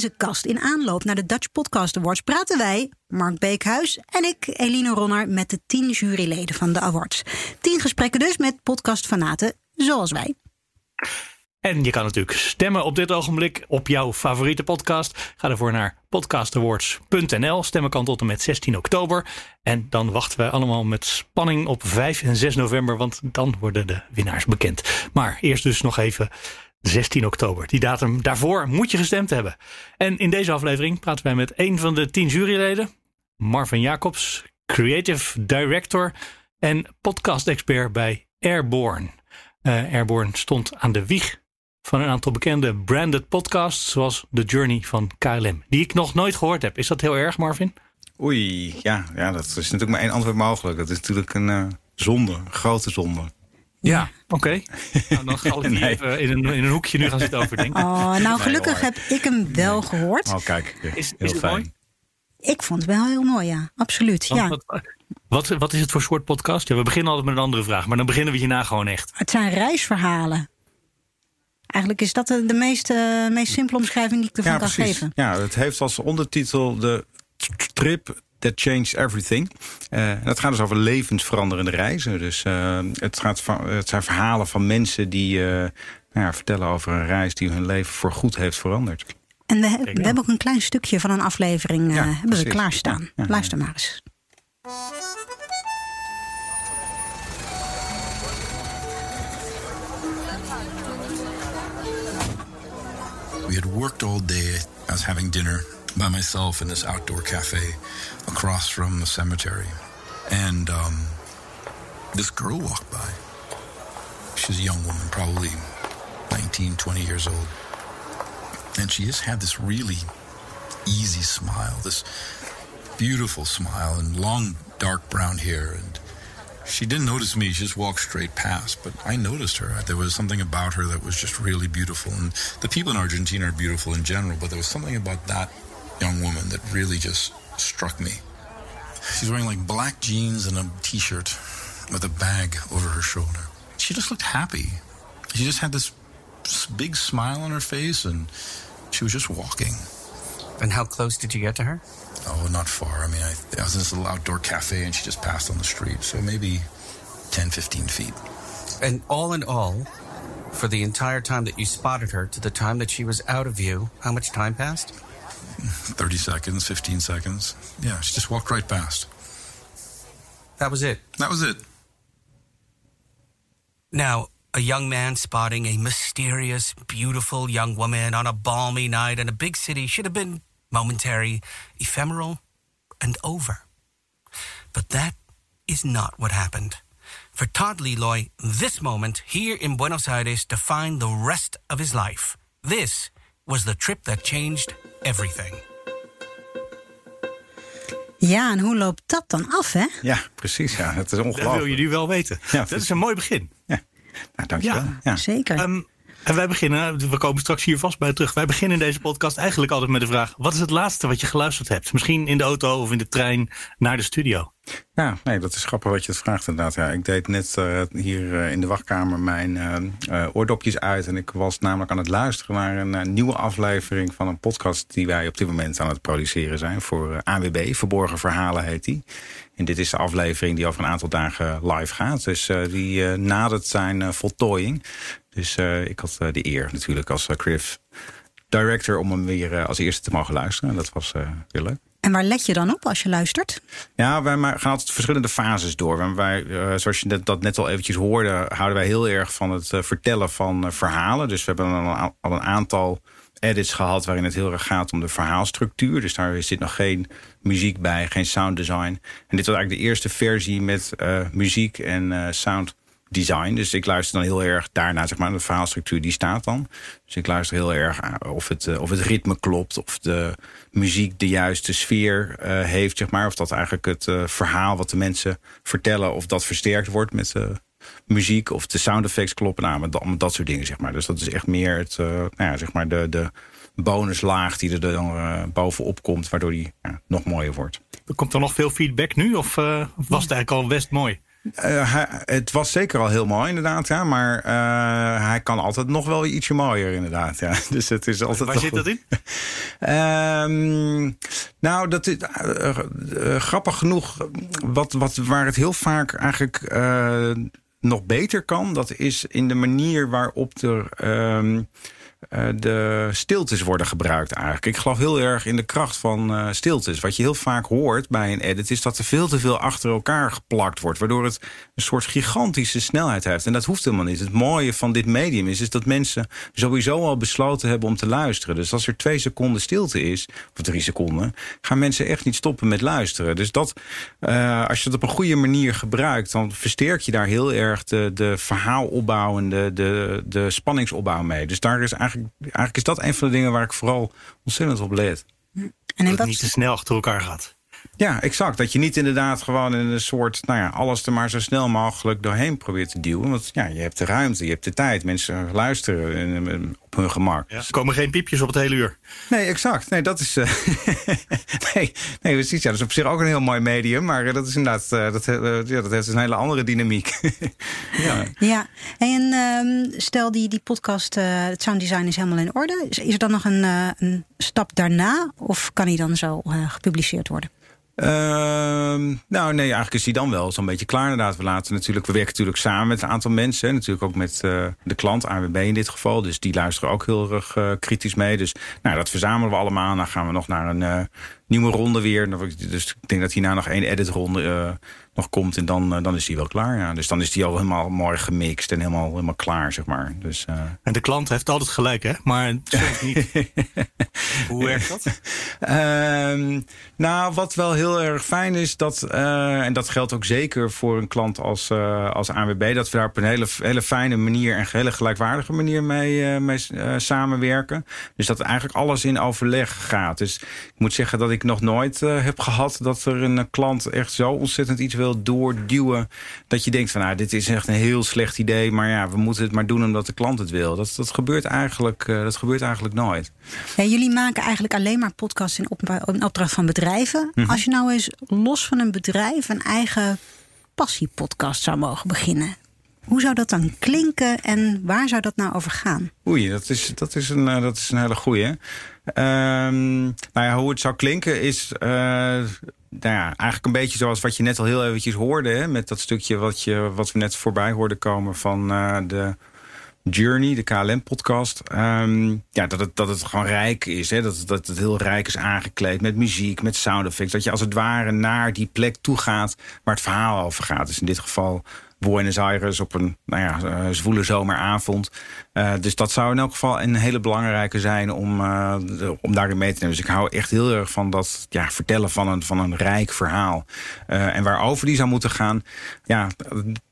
Welkom bij de prijzenkast. In aanloop naar de Dutch Podcast Awards praten wij, Mark Beekhuis en ik, Eline Ronner, met de tien juryleden van de awards. Tien gesprekken dus met podcastfanaten zoals wij. En je kan natuurlijk stemmen op dit ogenblik op jouw favoriete podcast. Ga ervoor naar podcastawards.nl. Stemmen kan tot en met 16 oktober. En dan wachten wij allemaal met spanning op 5 en 6 november, want dan worden de winnaars bekend. Maar eerst dus nog even 16 oktober. Die datum daarvoor moet je gestemd hebben. En in deze aflevering praten wij met een van de tien juryleden, Marvin Jacobs, creative director en podcast-expert bij Airborne. Uh, Airborne stond aan de wieg van een aantal bekende branded podcasts, zoals The Journey van KLM, die ik nog nooit gehoord heb. Is dat heel erg, Marvin? Oei, ja, ja dat is natuurlijk maar één antwoord mogelijk. Dat is natuurlijk een uh, zonde, een grote zonde. Ja, oké. Nou, dan zal ik nee. even in een, in een hoekje nu gaan zitten overdenken. Oh, nou, gelukkig heb ik hem wel nee. gehoord. Oh, kijk. Is, is heel het fijn. mooi? Ik vond het wel heel mooi, ja. Absoluut, ja. Wat, wat, wat is het voor soort podcast? Ja, we beginnen altijd met een andere vraag, maar dan beginnen we hierna gewoon echt. Het zijn reisverhalen. Eigenlijk is dat de, de meest, uh, meest simpele omschrijving die ik ervan Ja, kan precies. geven. Ja, het heeft als ondertitel de trip that changed everything. Uh, dat gaat dus over levensveranderende reizen. Dus uh, het, gaat van, het zijn verhalen van mensen die uh, nou ja, vertellen over een reis die hun leven voorgoed heeft veranderd. En we, we hebben ook een klein stukje van een aflevering Ja, hebben we klaarstaan. Ja, ja, Luister maar eens. We had worked all day. I was having dinner by myself in this outdoor cafe across from the cemetery. And um, this girl walked by. She's a young woman, probably 19, 20 years old. And she just had this really easy smile, this beautiful smile, and long dark brown hair. And she didn't notice me. She just walked straight past. But I noticed her. There was something about her that was just really beautiful. And the people in Argentina are beautiful in general, but there was something about that young woman that really just struck me. She's wearing like black jeans and a t shirt with a bag over her shoulder. She just looked happy. She just had this big smile on her face and she was just walking. And how close did you get to her? Oh, not far. I mean, I, I was in this little outdoor cafe and she just passed on the street. So maybe 10, 15 feet. And all in all, for the entire time that you spotted her to the time that she was out of view, how much time passed? 30 seconds, 15 seconds. Yeah, she just walked right past. That was it. That was it. Now, a young man spotting a mysterious, beautiful young woman on a balmy night in a big city should have been momentary, ephemeral, and over. But that is not what happened. For Todd Leloy, this moment here in Buenos Aires defined the rest of his life. This was the trip that changed everything. Ja, en hoe loopt dat dan af, hè? Ja, precies. Ja, het is Dat wil ongelooflijk. je nu wel weten. Ja, dat is een mooi begin. Ja. Nou, dankjewel. Ja. Ja. Zeker. Ehm, en wij beginnen, we komen straks hier vast bij terug. Wij beginnen in deze podcast eigenlijk altijd met de vraag: wat is het laatste wat je geluisterd hebt? Misschien in de auto of in de trein naar de studio. Ja, nee, dat is grappig wat je het vraagt inderdaad. Ja, ik deed net eh, hier eh, in de wachtkamer mijn eh, oordopjes uit. En ik was namelijk aan het luisteren naar een nieuwe aflevering van een podcast... die wij op dit moment aan het produceren zijn voor AWB. Verborgen Verhalen heet die. En dit is de aflevering die over een aantal dagen live gaat. Dus die nadert zijn voltooiing. Dus eh, ik had eh, de eer natuurlijk als eh, creative director... om hem weer als eerste te mogen luisteren. En dat was weer leuk. En waar let je dan op als je luistert? Ja, wij gaan altijd verschillende fases door. Wij, zoals je dat net al eventjes hoorde, houden wij heel erg van het vertellen van verhalen. Dus we hebben al een, al een aantal edits gehad waarin het heel erg gaat om de verhaalstructuur. Dus daar zit nog geen muziek bij, geen sounddesign. En dit was eigenlijk de eerste versie met muziek en eh sound design. Dus ik luister dan heel erg daarna, zeg maar, de verhaalstructuur die staat dan. Dus ik luister heel erg of het, eh, of het ritme klopt, of de muziek de juiste sfeer eh, heeft, zeg maar. Of dat eigenlijk het eh, verhaal wat de mensen vertellen, of dat versterkt wordt met de muziek, of de sound effects kloppen. Nou, met dat, soort dingen, zeg maar. Dus dat is echt meer het, nou ja, zeg maar, de, de bonuslaag die er dan bovenop komt, waardoor die nog mooier wordt. Komt er nog veel feedback nu? Of was het eigenlijk al best mooi? Uh, hij, het was zeker al heel mooi, inderdaad. Ja, maar uh, hij kan altijd nog wel ietsje mooier, inderdaad. Ja. Dus het is altijd Waar zit dat in? um, nou, dat is uh, grappig genoeg. Wat, wat, waar het heel vaak eigenlijk nog beter kan, dat is in de manier waarop er. Uh, de stiltes worden gebruikt eigenlijk. Ik geloof heel erg in de kracht van uh, stiltes. Wat je heel vaak hoort bij een edit is dat er veel te veel achter elkaar geplakt wordt. Waardoor het een soort gigantische snelheid heeft. En dat hoeft helemaal niet. Het mooie van dit medium is, is dat mensen sowieso al besloten hebben om te luisteren. Dus als er twee seconden stilte is, of drie seconden, gaan mensen echt niet stoppen met luisteren. Dus dat, uh, als je het op een goede manier gebruikt, dan versterk je daar heel erg de, de verhaalopbouw en de, de, de spanningsopbouw mee. Dus daar is eigenlijk eigenlijk, is dat een van de dingen waar ik vooral ontzettend op let. En dat het niet te snel achter elkaar gaat. Ja, exact. Dat je niet inderdaad gewoon in een soort, nou ja, alles er maar zo snel mogelijk doorheen probeert te duwen. Want ja, je hebt de ruimte, je hebt de tijd. Mensen luisteren op hun gemak. Ja, er komen geen piepjes op het hele uur. Nee, exact. Nee, dat is. Uh, nee, nee, precies. Ja, dat is op zich ook een heel mooi medium. Maar eh, dat is inderdaad. Uh, dat, ja, dat heeft een hele andere dynamiek. ja. ja. En um, stel die, die podcast, het sound design is helemaal in orde. Is, is er dan nog een, een stap daarna? Of kan die dan zo gepubliceerd worden? Uh, nou, nee, eigenlijk is die dan wel zo'n beetje klaar inderdaad. We, laten natuurlijk, we werken natuurlijk samen met een aantal mensen. Natuurlijk ook met uh, de klant, AWB in dit geval. Dus die luisteren ook heel erg uh, kritisch mee. Dus nou, dat verzamelen we allemaal. Dan gaan we nog naar een uh, nieuwe ronde weer. Dus ik denk dat hierna nog één editronde nog komt. En dan, uh, dan is die wel klaar. Ja. Dus dan is die al helemaal mooi gemixt en helemaal, helemaal klaar, zeg maar. Dus, uh... En de klant heeft altijd gelijk, hè? Maar soms niet. Hoe werkt dat? Uh, nou, wat wel heel erg fijn is, dat, uh, en dat geldt ook zeker voor een klant als, als ANWB, dat we daar op een hele, hele fijne manier en hele gelijkwaardige manier mee, mee samenwerken. Dus dat eigenlijk alles in overleg gaat. Dus ik moet zeggen dat ik nog nooit heb gehad dat er een klant echt zo ontzettend iets wil doorduwen. Dat je denkt van nou, dit is echt een heel slecht idee. Maar ja, we moeten het maar doen omdat de klant het wil. Dat, dat, gebeurt, eigenlijk, uh, dat gebeurt eigenlijk nooit. Ja, jullie maken eigenlijk alleen maar podcasts in, op, in opdracht van bedrijven. Mm -hmm. Als je nou eens los van een bedrijf een eigen passiepodcast zou mogen beginnen. Hoe zou dat dan klinken en waar zou dat nou over gaan? Oei, dat is, dat is, een, uh, dat is een hele goeie. Um, nou ja, hoe het zou klinken is... Uh, nou ja, eigenlijk een beetje zoals wat je net al heel eventjes hoorde... Hè, met dat stukje wat, je, wat we net voorbij hoorden komen van uh, de Journey, de KLM-podcast. Um, ja, dat het, dat het gewoon rijk is. Hè? Dat, dat het heel rijk is aangekleed met muziek, met sound effects. Dat je als het ware naar die plek toe gaat waar het verhaal over gaat. Dus in dit geval Buenos Aires op een nou ja, uh, zwoele zomeravond. Uh, dus dat zou in elk geval een hele belangrijke zijn om, uh, om daarin mee te nemen. Dus ik hou echt heel erg van dat ja, vertellen van een, van een rijk verhaal. en waarover die zou moeten gaan, ja,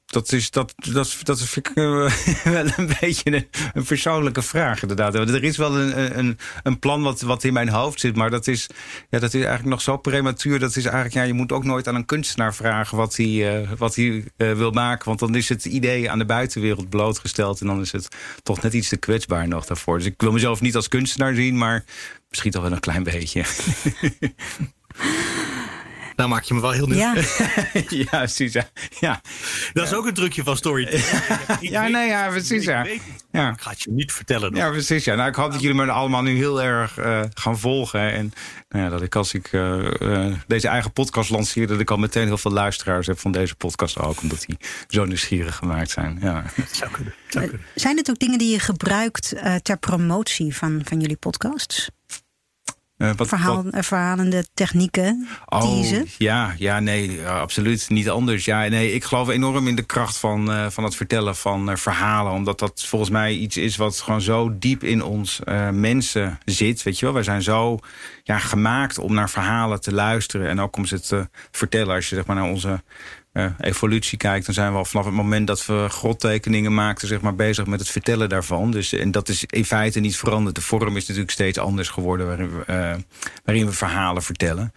dat is, dat, dat, dat vind uh, wel een beetje een, persoonlijke vraag, inderdaad. Er is wel een, een, een plan wat, wat in mijn hoofd zit, maar dat is, ja, dat is eigenlijk nog zo prematuur. Dat is eigenlijk, ja, je moet ook nooit aan een kunstenaar vragen wat hij, uh, wat hij uh, wil maken. Want dan is het idee aan de buitenwereld blootgesteld en dan is het toch net iets te kwetsbaar nog daarvoor. Dus ik wil mezelf niet als kunstenaar zien, maar misschien toch wel een klein beetje. Nou maak je me wel heel nieuw. Ja, ja precies. Ja. Dat is ook een drukje van story. ja, nee, ja, precies. Ja. ja. Ik ga het je niet vertellen. Ja, precies. Ja. Nou, ik hoop dat jullie me allemaal nu heel erg uh, gaan volgen. En nou ja, dat ik als ik uh, uh, deze eigen podcast lanceer... dat ik al meteen heel veel luisteraars heb van deze podcast ook. Omdat die zo nieuwsgierig gemaakt zijn. Ja. Zou kunnen. Zou kunnen. Zijn het ook dingen die je gebruikt ter promotie van, van jullie podcasts? Uh, wat, Verhaal, wat... Verhalende technieken, oh. Ja, ja, nee, absoluut niet anders. Ja, nee, ik geloof enorm in de kracht van, uh, van het vertellen van uh, verhalen. Omdat dat volgens mij iets is wat gewoon zo diep in ons mensen zit. Weet je wel, wij zijn zo ja, gemaakt om naar verhalen te luisteren. En ook om ze te vertellen. Als je zeg maar naar onze evolutie kijkt, dan zijn we al vanaf het moment dat we grottekeningen maakten, zeg maar, bezig met het vertellen daarvan. Dus, en dat is in feite niet veranderd. De vorm is natuurlijk steeds anders geworden waarin we, uh, waarin we verhalen vertellen.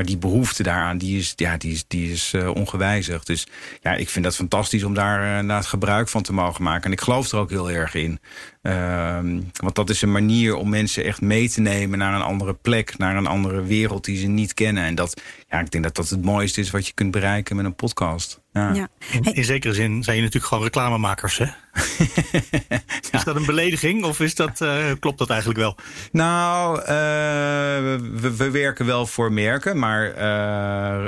Maar die behoefte daaraan, die is, ja, die is, die is uh, ongewijzigd. Dus ja, ik vind dat fantastisch om daar uh, het gebruik van te mogen maken. En ik geloof er ook heel erg in. Uh, want dat is een manier om mensen echt mee te nemen naar een andere plek, naar een andere wereld die ze niet kennen. En dat, ja, ik denk dat dat het mooiste is wat je kunt bereiken met een podcast. Ja. Ja. In, in zekere zin zijn je natuurlijk gewoon reclamemakers, hè? Is dat een belediging of is dat, eh, klopt dat eigenlijk wel? Nou, eh, we, we werken wel voor merken, maar eh,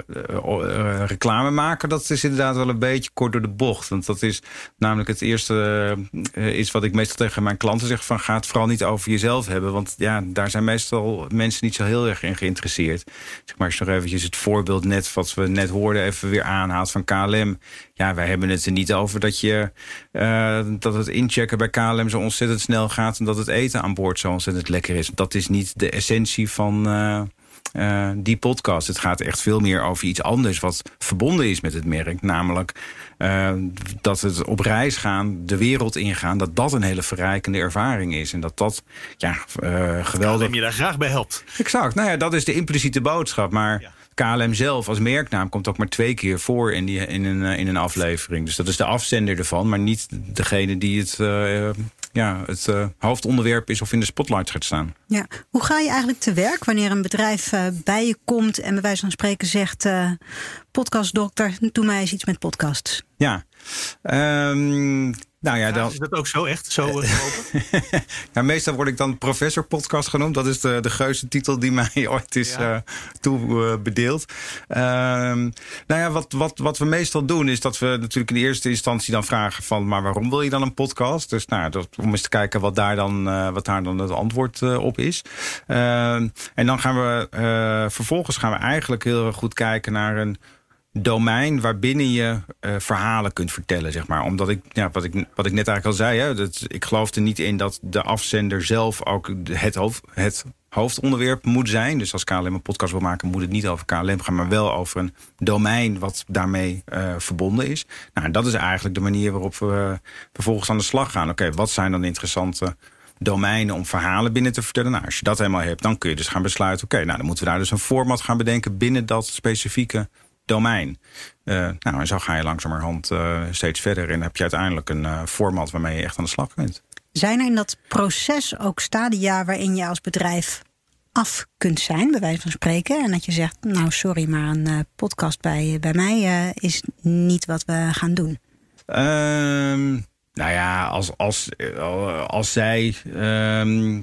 reclame maken, dat is inderdaad wel een beetje kort door de bocht. Want dat is namelijk het eerste is wat ik meestal tegen mijn klanten zeg: van ga vooral niet over jezelf hebben. Want ja, daar zijn meestal mensen niet zo heel erg in geïnteresseerd. Zeg maar, je nog eventjes het voorbeeld net wat we net hoorden, even weer aanhaalt van KLM. Ja, wij hebben het er niet over dat je eh, dat het inchecken bij KLM zo ontzettend snel gaat en dat het eten aan boord zo ontzettend lekker is. Dat is niet de essentie van eh, eh, die podcast. Het gaat echt veel meer over iets anders wat verbonden is met het merk. Namelijk dat het op reis gaan, de wereld ingaan, dat dat een hele verrijkende ervaring is. En dat dat ja, eh, geweldig. KLM je daar graag bij helpt. Exact. Nou ja, dat is de impliciete boodschap. Maar KLM zelf als merknaam komt ook maar twee keer voor in, die, in, een, eh, in een aflevering. Dus dat is de afzender ervan, maar niet degene die het, eh, ja, het eh, hoofdonderwerp is of in de spotlight gaat staan. ja. Hoe ga je eigenlijk te werk wanneer een bedrijf eh, bij je komt en bij wijze van spreken zegt: eh podcastdokter, doe mij eens iets met podcasts? Ja. Ehm, nou ja, Ja, dan, is dat ook zo echt? Zo eh, ja, meestal word ik dan professor podcast genoemd. Dat is de, de geuze titel die mij ooit is Ja. eh toe eh. Ehm, nou ja, wat, wat, wat we meestal doen is dat we natuurlijk in de eerste instantie dan vragen van... maar waarom wil je dan een podcast? Dus nou, dat, om eens te kijken wat daar dan, wat daar dan het antwoord op is. Ehm, en dan gaan we vervolgens gaan we eigenlijk heel erg goed kijken naar een domein waarbinnen je eh, verhalen kunt vertellen, zeg maar. Omdat ik, ja, wat ik, wat ik net eigenlijk al zei, hè, dat, ik geloof er niet in dat de afzender zelf ook het, hoofd, het hoofdonderwerp moet zijn. Dus als KLM een podcast wil maken, moet het niet over KLM gaan, maar wel over een domein wat daarmee eh, verbonden is. Nou, dat is eigenlijk de manier waarop we eh, vervolgens aan de slag gaan. Oké, wat zijn dan interessante domeinen om verhalen binnen te vertellen. Nou, als je dat helemaal hebt, dan kun je dus gaan besluiten... oké, nou, dan moeten we daar dus een format gaan bedenken... binnen dat specifieke domein. Eh, nou, en zo ga je langzamerhand eh, steeds verder... en heb je uiteindelijk een eh, format waarmee je echt aan de slag kunt. Zijn er in dat proces ook stadia waarin je als bedrijf af kunt zijn, bij wijze van spreken? En dat je zegt: Nou, sorry, maar een podcast bij, bij mij is niet wat we gaan doen. Ehm, nou ja, als, als, eh, als zij ehm,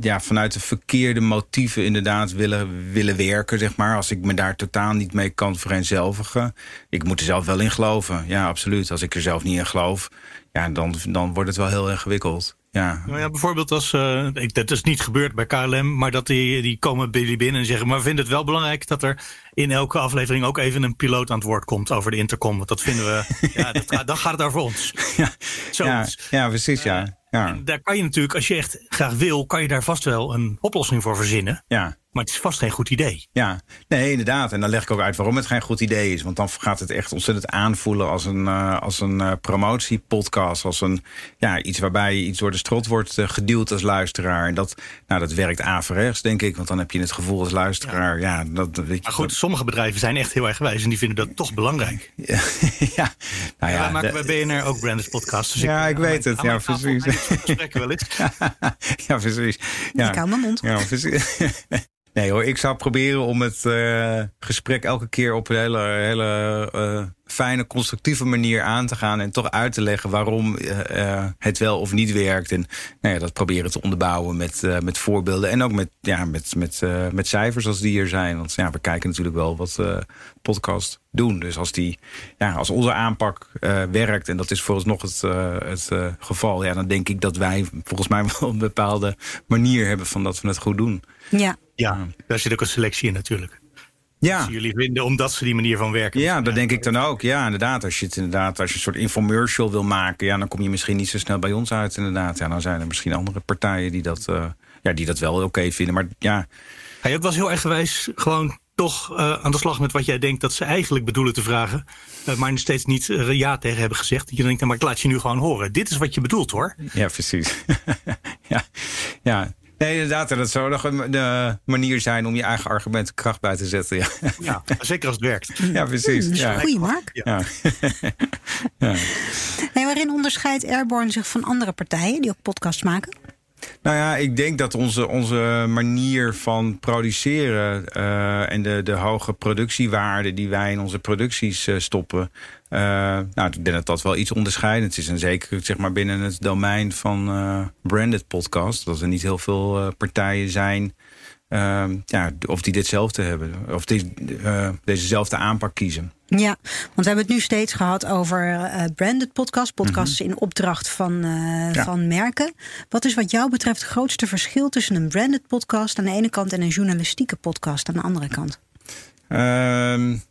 ja, vanuit de verkeerde motieven inderdaad willen, willen werken, zeg maar. Als ik me daar totaal niet mee kan vereenzelvigen. Ik moet er zelf wel in geloven. Ja, absoluut. Als ik er zelf niet in geloof, ja, dan, dan wordt het wel heel ingewikkeld. Ja, Nou ja, bijvoorbeeld als, eh, ik, dat is niet gebeurd bij KLM, maar dat die, die komen jullie binnen en zeggen, maar we vinden het wel belangrijk dat er in elke aflevering ook even een piloot aan het woord komt over de intercom. Want dat vinden we, ja, dat, gaat- dan gaat het over ons. ja, Zo. ja, ja precies, ja. Ja, En daar kan je natuurlijk, als je echt graag wil, kan je daar vast wel een oplossing voor verzinnen. ja. Maar het is vast geen goed idee. Ja, nee, inderdaad. En dan leg ik ook uit waarom het geen goed idee is. Want dan gaat het echt ontzettend aanvoelen als een, eh, als een eh, promotiepodcast. Als een, ja, iets waarbij je iets door de strot wordt eh, geduwd als luisteraar. En dat, nou, dat werkt averechts, denk ik. Want dan heb je het gevoel als luisteraar. Ja, dat, dat weet je. Maar goed, sommige bedrijven zijn echt heel erg wijs en die vinden dat toch belangrijk. Ja, ja, nou Ja, wij maken bij BNR ook branded podcasts. Dus Ja, ik weet mijn- het. Ja, tafel precies. wel eens. ja, precies. Ja. Ik hou mijn mond. Ja, precies. Nee hoor, ik zou proberen om het eh, gesprek elke keer op een hele, hele eh, fijne, constructieve manier aan te gaan. En toch uit te leggen waarom eh, eh, het wel of niet werkt. En nou ja, dat proberen te onderbouwen met, eh, met voorbeelden. En ook met, ja, met, met, eh, met cijfers als die er zijn. Want ja, we kijken natuurlijk wel wat eh podcasts doen. Dus als, die, ja, als onze aanpak eh, werkt, en dat is vooralsnog het, eh, het eh, geval. Ja, dan denk ik dat wij volgens mij wel een bepaalde manier hebben van dat we het goed doen. Ja, Ja, daar zit ook een selectie in natuurlijk. Ja, jullie vinden omdat ze die manier van werken. Ja, dat denk ik dan ook. Ja, inderdaad. Als je het inderdaad, als je een soort infomercial wil maken, ja, dan kom je misschien niet zo snel bij ons uit. Inderdaad. Ja, dan zijn er misschien andere partijen die dat, eh, ja, die dat wel oké vinden. Maar ja, ook wel eens heel erg gewijs gewoon toch eh, aan de slag met wat jij denkt dat ze eigenlijk bedoelen te vragen. eh, maar steeds niet ja tegen hebben gezegd. Dat je denkt, nou, maar ik laat je nu gewoon horen. Dit is wat je bedoelt hoor. ja, precies. ja, ja. Nee, inderdaad. Dat zou nog een de manier zijn om je eigen argumenten kracht bij te zetten. Ja, Ja, zeker als het werkt. ja precies. dat is een Ja. goeie, Mark. Ja. ja. Nee, waarin onderscheidt Airborne zich van andere partijen die ook podcasts maken? Nou ja, ik denk dat onze, onze manier van produceren uh, en de, de hoge productiewaarde die wij in onze producties uh, stoppen. Uh, nou, ik denk dat dat wel iets onderscheidends is. En zeker zeg maar, binnen het domein van branded podcast. Dat er niet heel veel partijen zijn Ehm, ja, of die ditzelfde hebben. Of die, uh, dezezelfde aanpak kiezen. Ja, want we hebben het nu steeds gehad over uh, branded podcasts. Podcasts mhm. in opdracht van, van merken. Wat is wat jou betreft het grootste verschil tussen een branded podcast aan de ene kant... en een journalistieke podcast aan de andere kant? Um,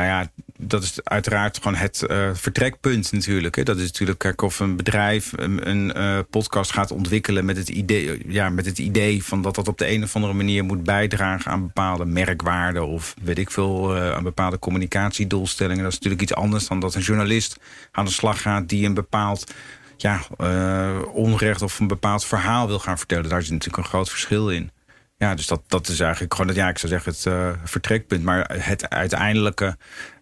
nou ja, dat is uiteraard gewoon het uh, vertrekpunt natuurlijk. Hè. Dat is natuurlijk, kijk, of een bedrijf een, een uh, podcast gaat ontwikkelen met het, idee, ja, met het idee van dat dat op de een of andere manier moet bijdragen aan bepaalde merkwaarden of weet ik veel, uh, aan bepaalde communicatiedoelstellingen. Dat is natuurlijk iets anders dan dat een journalist aan de slag gaat die een bepaald ja, onrecht of een bepaald verhaal wil gaan vertellen. Daar zit natuurlijk een groot verschil in. Ja, dus dat, dat is eigenlijk gewoon het, ja, ik zou zeggen, het uh, vertrekpunt. Maar het uiteindelijke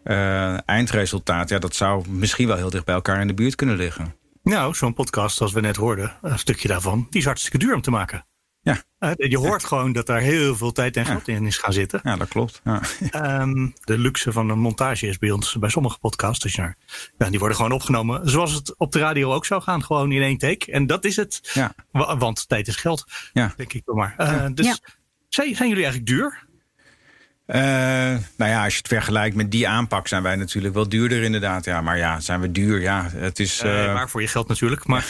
uh, eindresultaat, ja, dat zou misschien wel heel dicht bij elkaar in de buurt kunnen liggen. Nou, zo'n podcast, zoals we net hoorden, een stukje daarvan, die is hartstikke duur om te maken. Ja. Uh, je hoort gewoon dat daar heel veel tijd en geld in is gaan zitten. Ja, dat klopt. Ja. Um, de luxe van een montage is bij ons, bij sommige podcasts, ja, die worden gewoon opgenomen zoals het op de radio ook zou gaan, gewoon in één take. En dat is het. Ja. Want tijd is geld, ja. denk ik maar. Uh, ja. Dus ja. zijn, zijn jullie eigenlijk duur? Uh, nou ja, als je het vergelijkt met die aanpak, zijn wij natuurlijk wel duurder inderdaad. Ja, maar ja, zijn we duur? Ja, het is. Uh, uh... maar voor je geld natuurlijk. Maar...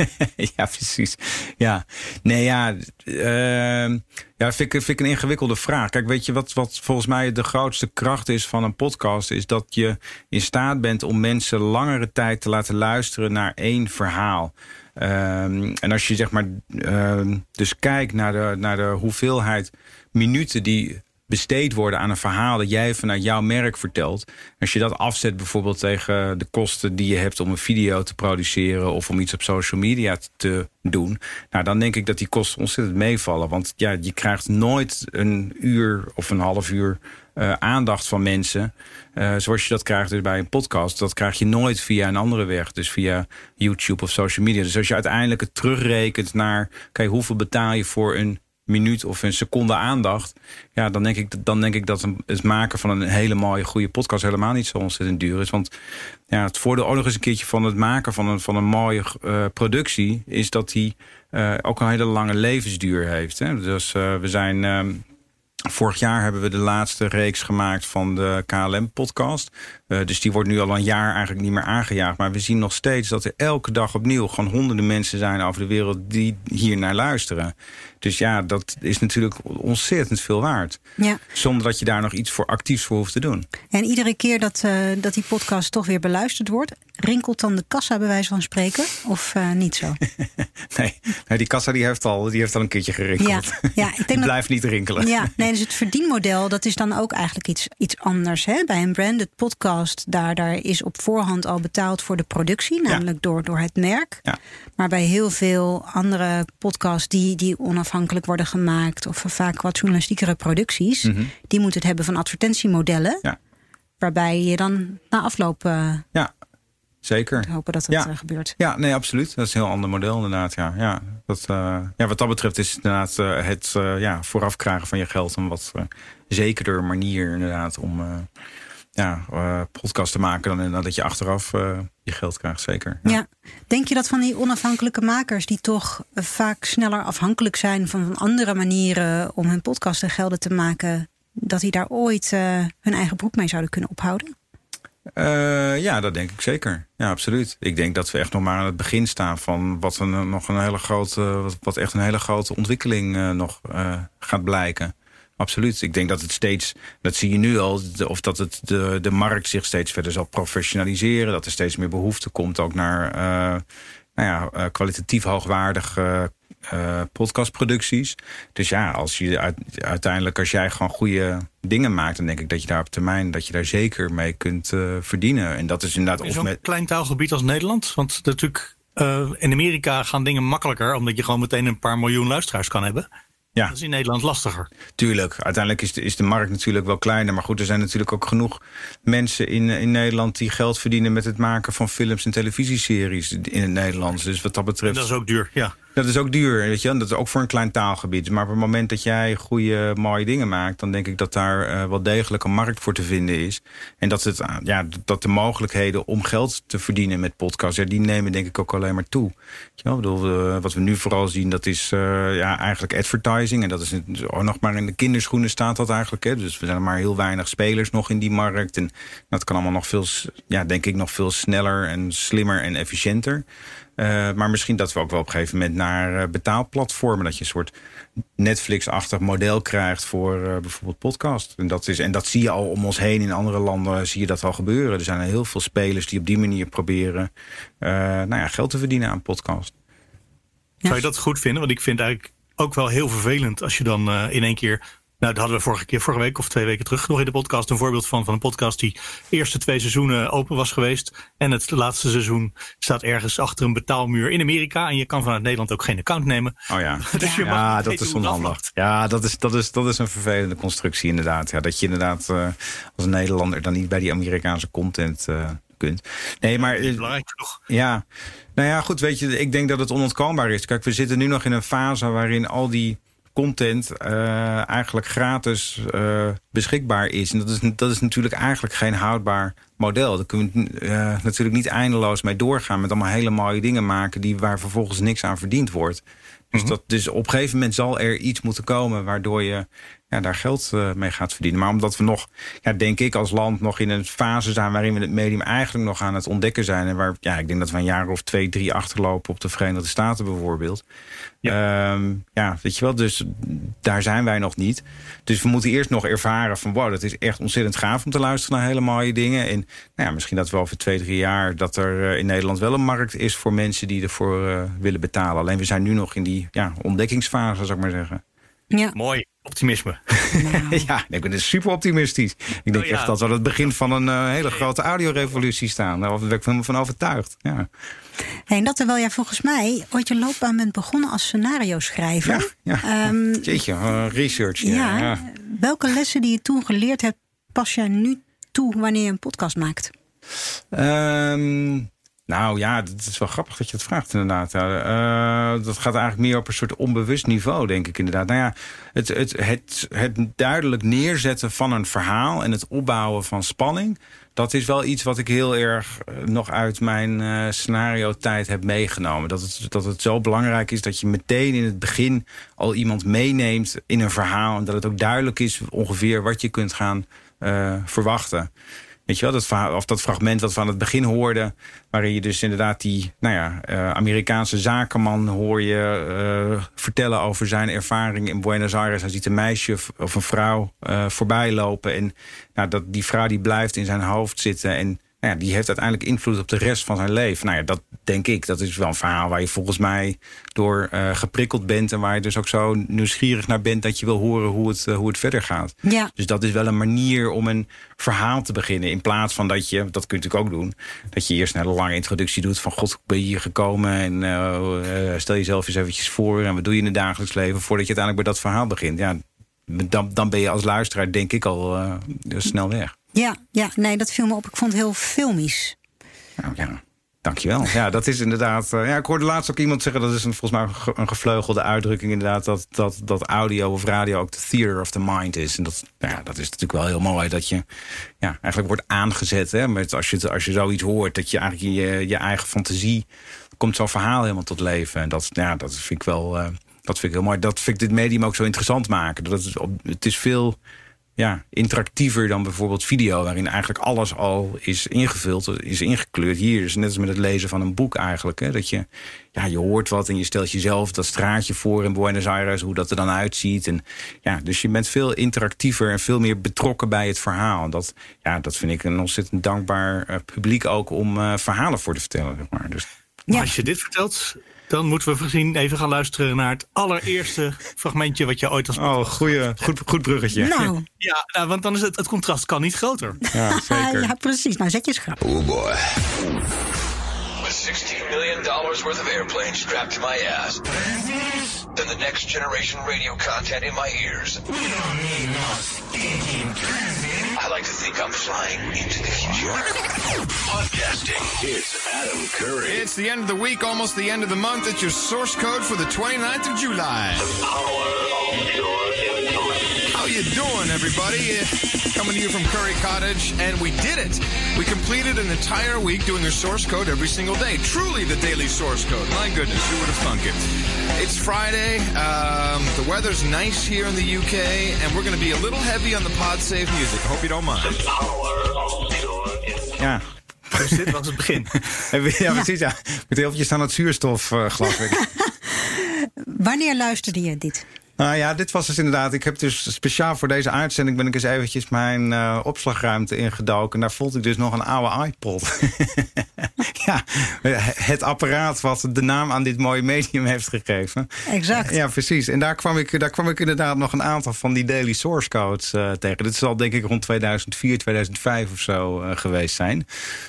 ja, precies. Ja, nee, ja. Uh, ja, vind ik, vind ik een ingewikkelde vraag. Kijk, weet je wat, wat volgens mij de grootste kracht is van een podcast? Is dat je in staat bent om mensen langere tijd te laten luisteren naar één verhaal. Ehm, en als je zeg maar ehm, dus kijkt naar de, naar de hoeveelheid minuten die besteed worden aan een verhaal dat jij vanuit jouw merk vertelt. Als je dat afzet bijvoorbeeld tegen de kosten die je hebt om een video te produceren of om iets op social media te doen, nou dan denk ik dat die kosten ontzettend meevallen. Want ja, je krijgt nooit een uur of een half uur uh, aandacht van mensen. Uh, zoals je dat krijgt dus bij een podcast. Dat krijg je nooit via een andere weg. Dus via YouTube of social media. Dus als je uiteindelijk het terugrekent naar... Kijk, hoeveel betaal je voor een minuut of een seconde aandacht. Ja, dan denk ik, dan denk ik dat het maken van een hele mooie, goede podcast helemaal niet zo ontzettend duur is. Want ja, het voordeel ook nog eens een keertje van het maken van een, van een mooie uh, productie is dat die uh, ook een hele lange levensduur heeft. Hè? Dus uh, we zijn. Vorig jaar hebben we de laatste reeks gemaakt van de KLM-podcast. Uh, dus die wordt nu al een jaar eigenlijk niet meer aangejaagd. Maar we zien nog steeds dat er elke dag opnieuw gewoon honderden mensen zijn over de wereld die hier naar luisteren. Dus ja, dat is natuurlijk ontzettend veel waard. Ja. Zonder dat je daar nog iets voor actiefs voor hoeft te doen. En iedere keer dat, uh, dat die podcast toch weer beluisterd wordt, rinkelt dan de kassa bij wijze van spreken? Of uh, niet zo? nee, nee, die kassa die heeft, al, die heeft al een keertje gerinkeld. Ja, ja, ik denk die blijft niet rinkelen. Ja, nee, dus het verdienmodel dat is dan ook eigenlijk iets, iets anders. Hè? Bij een branded podcast, daar, daar is op voorhand al betaald voor de productie, namelijk ja. door, door het merk. Ja. Maar bij heel veel andere podcasts die, die onafhankelijk worden gemaakt, of vaak wat journalistiekere producties, Mhm. die moeten het hebben van advertentiemodellen. Ja. Waarbij je dan na afloop uh, Ja, zeker. hopen dat dat Ja. uh, gebeurt. Ja, nee, absoluut. Dat is een heel ander model inderdaad. Ja, ja, dat, uh, ja wat dat betreft is inderdaad uh, het ja, vooraf krijgen van je geld een wat zekerder manier inderdaad om ja, uh, podcast te maken dan inderdaad dat je achteraf uh, je geld krijgt. Zeker. Ja. Denk je dat van die onafhankelijke makers, die toch vaak sneller afhankelijk zijn van, van andere manieren om hun podcast en gelden te maken, dat die daar ooit uh, hun eigen broek mee zouden kunnen ophouden? Uh, ja, dat denk ik zeker. Ja, absoluut. Ik denk dat we echt nog maar aan het begin staan van wat, een, nog een hele grote, wat, echt een hele grote ontwikkeling uh, nog uh, gaat blijken. Absoluut. Ik denk dat het steeds, dat zie je nu al, of dat het de, de markt zich steeds verder zal professionaliseren. Dat er steeds meer behoefte komt ook naar nou ja, kwalitatief hoogwaardig uh, podcastproducties. Dus ja, als je uit, uiteindelijk als jij gewoon goede dingen maakt, dan denk ik dat je daar op termijn dat je daar zeker mee kunt uh, verdienen. En dat is inderdaad in zo'n met... klein taalgebied als Nederland, want natuurlijk uh, in Amerika gaan dingen makkelijker, omdat je gewoon meteen een paar miljoen luisteraars kan hebben. Ja. Dat is in Nederland lastiger. Tuurlijk. Uiteindelijk is de, is de markt natuurlijk wel kleiner. Maar goed, er zijn natuurlijk ook genoeg mensen in, in Nederland... die geld verdienen met het maken van films en televisieseries in het Nederlands. Dus wat dat betreft... En dat is ook duur, ja. Dat is ook duur, weet je. Dat is ook voor een klein taalgebied. Maar op het moment dat jij goede, mooie dingen maakt... dan denk ik dat daar uh, wel degelijk een markt voor te vinden is. En dat, het, ja, dat de mogelijkheden om geld te verdienen met podcasts... Ja, die nemen denk ik ook alleen maar toe. Ja, bedoel, wat we nu vooral zien, dat is ja, eigenlijk advertising. En dat is ook nog maar in de kinderschoenen staat dat eigenlijk. Hè. Dus we zijn maar heel weinig spelers nog in die markt. En dat kan allemaal nog veel, ja, denk ik, nog veel sneller en slimmer en efficiënter. Uh, maar misschien dat we ook wel op een gegeven moment naar uh, betaalplatformen... dat je een soort Netflix-achtig model krijgt voor uh, bijvoorbeeld podcast. En dat, is, en dat zie je al om ons heen in andere landen, zie je dat al gebeuren. Er zijn heel veel spelers die op die manier proberen nou ja, geld te verdienen aan podcast. Zou je dat goed vinden? Want ik vind eigenlijk ook wel heel vervelend als je dan in één keer nou, daar hadden we vorige, keer, vorige week of twee weken terug nog in de podcast een voorbeeld van. Van een podcast die eerste twee seizoenen open was geweest. En het laatste seizoen staat ergens achter een betaalmuur in Amerika. En je kan vanuit Nederland ook geen account nemen. Oh ja, dus je ja dat is onhandig. Ja, dat is, dat, is, dat is een vervelende constructie inderdaad. Ja, dat je inderdaad uh, als Nederlander dan niet bij die Amerikaanse content uh, kunt. Nee, maar. is belangrijk toch? Ja. Nou ja, goed, weet je, ik denk dat het onontkoombaar is. Kijk, we zitten nu nog in een fase waarin al die content uh, eigenlijk gratis uh, beschikbaar is. En dat is, dat is natuurlijk eigenlijk geen houdbaar model. Daar kunnen we uh, natuurlijk niet eindeloos mee doorgaan... met allemaal hele mooie dingen maken... Die, waar vervolgens niks aan verdiend wordt. Dus, mhm. dat, dus op een gegeven moment zal er iets moeten komen... waardoor je ja, daar geld uh, mee gaat verdienen. Maar omdat we nog, ja, denk ik, als land nog in een fase zijn... waarin we het medium eigenlijk nog aan het ontdekken zijn... en waar ja, ik denk dat we een jaar of twee, drie achterlopen... op de Verenigde Staten bijvoorbeeld. Ja. Um, ja, weet je wel, dus daar zijn wij nog niet. Dus we moeten eerst nog ervaren van... wow, dat is echt ontzettend gaaf om te luisteren naar hele mooie dingen. En nou ja, misschien dat we over twee, drie jaar... dat er uh, in Nederland wel een markt is voor mensen die ervoor uh, willen betalen. Alleen we zijn nu nog in die ja, ontdekkingsfase, zou ik maar zeggen. Ja. Mooi. Optimisme. Nou. ja, ik ben dus super optimistisch. Ik denk oh, echt dat we aan het begin van een uh, hele grote audiorevolutie staan. Daar ben ik helemaal van overtuigd. Ja. Hey, en dat terwijl jij volgens mij ooit je loopbaan bent begonnen als scenario schrijver. Ja, ja. Um, Jeetje, uh, research. Ja, ja, Welke lessen die je toen geleerd hebt, pas jij nu toe wanneer je een podcast maakt? Um, nou ja, het is wel grappig dat je het vraagt inderdaad. Uh, dat gaat eigenlijk meer op een soort onbewust niveau, denk ik inderdaad. Nou ja, het, het, het, het duidelijk neerzetten van een verhaal... en het opbouwen van spanning... dat is wel iets wat ik heel erg eh, nog uit mijn uh, scenario-tijd heb meegenomen. Dat het, dat het zo belangrijk is dat je meteen in het begin... al iemand meeneemt in een verhaal... en dat het ook duidelijk is ongeveer wat je kunt gaan uh, verwachten. Weet je wel, dat, of dat fragment wat we aan het begin hoorden... waarin je dus inderdaad die nou ja, uh, Amerikaanse zakenman hoor je uh, vertellen over zijn ervaring in Buenos Aires. Hij ziet een meisje of een vrouw uh, voorbij lopen. En nou, dat, die vrouw die blijft in zijn hoofd zitten... en nou ja, die heeft uiteindelijk invloed op de rest van zijn leven. Nou ja, dat denk ik, dat is wel een verhaal waar je volgens mij door uh, geprikkeld bent... en waar je dus ook zo nieuwsgierig naar bent dat je wil horen hoe het, uh, hoe het verder gaat. Ja. Dus dat is wel een manier om een verhaal te beginnen. In plaats van dat je, dat kun je natuurlijk ook doen... dat je eerst een hele lange introductie doet van... god, ben je hier gekomen en uh, stel jezelf eens eventjes voor... en wat doe je in het dagelijks leven voordat je uiteindelijk bij dat verhaal begint. Ja, dan, dan ben je als luisteraar denk ik al snel weg. Ja, ja, nee, dat viel me op. Ik vond het heel filmisch. Nou ja, dankjewel. Ja, dat is inderdaad... Uh, ja, ik hoorde laatst ook iemand zeggen... dat is een, volgens mij een gevleugelde uitdrukking inderdaad... Dat, dat, dat audio of radio ook de theater of the mind is. En dat, nou ja, dat is natuurlijk wel heel mooi. Dat je ja, eigenlijk wordt aangezet. Hè, met als, je, als je zoiets hoort, dat je eigenlijk je, je eigen fantasie... komt zo'n verhaal helemaal tot leven. En dat, ja, dat vind ik wel... Uh, dat vind ik heel mooi. Dat vind ik dit medium ook zo interessant maken. Dat het, het is veel ja, interactiever dan bijvoorbeeld video... waarin eigenlijk alles al is ingevuld, is ingekleurd. Hier is net als met het lezen van een boek eigenlijk. Hè, dat je, ja, je hoort wat en je stelt jezelf dat straatje voor in Buenos Aires... hoe dat er dan uitziet. En, ja, dus je bent veel interactiever en veel meer betrokken bij het verhaal. En dat, ja, dat vind ik een ontzettend dankbaar uh, publiek ook om uh, verhalen voor te vertellen. Zeg maar. dus, ja. Als je dit vertelt, dan moeten we misschien even gaan luisteren naar het allereerste fragmentje wat je ooit als. Oh, goeie, goed, goed bruggetje. Nou. Ja, nou, want dan is het, het contrast kan niet groter. Ja, zeker. ja, precies. Nou, zet je schrap. Oh boy. With 16 million million dollars worth of airplane strapped to my ass. Then the next generation radio content in my ears. We don't need no stinking I like to think I'm flying into the future. Podcasting. It's Adam Curry. It's the end of the week, almost the end of the month. It's your source code for the 29th of July. How you doing, everybody? Uh, Coming to you from Curry Cottage, and we did it. We completed an entire week doing a source code every single day. Truly the daily source code. My goodness, who would have thunk it? It's Friday. Um, the weather's nice here in the UK, and we're going to be a little heavy on the pod save music. I hope you don't mind. Ja. Dus dit was het begin. Ja, precies. Ja. Met heel veel aan het zuurstof, eh, geloof ik. Wanneer luisterde je dit? Nou ja, dit was dus inderdaad. Ik heb dus speciaal voor deze uitzending ben ik eens eventjes mijn eh, opslagruimte ingedoken. En daar vond ik dus nog een oude iPod. ja, het apparaat wat de naam aan dit mooie medium heeft gegeven. Exact. Ja, precies. En daar kwam ik, daar kwam ik inderdaad nog een aantal van die daily source codes eh, tegen. Dit zal denk ik rond 2004, 2005 of zo eh, geweest zijn.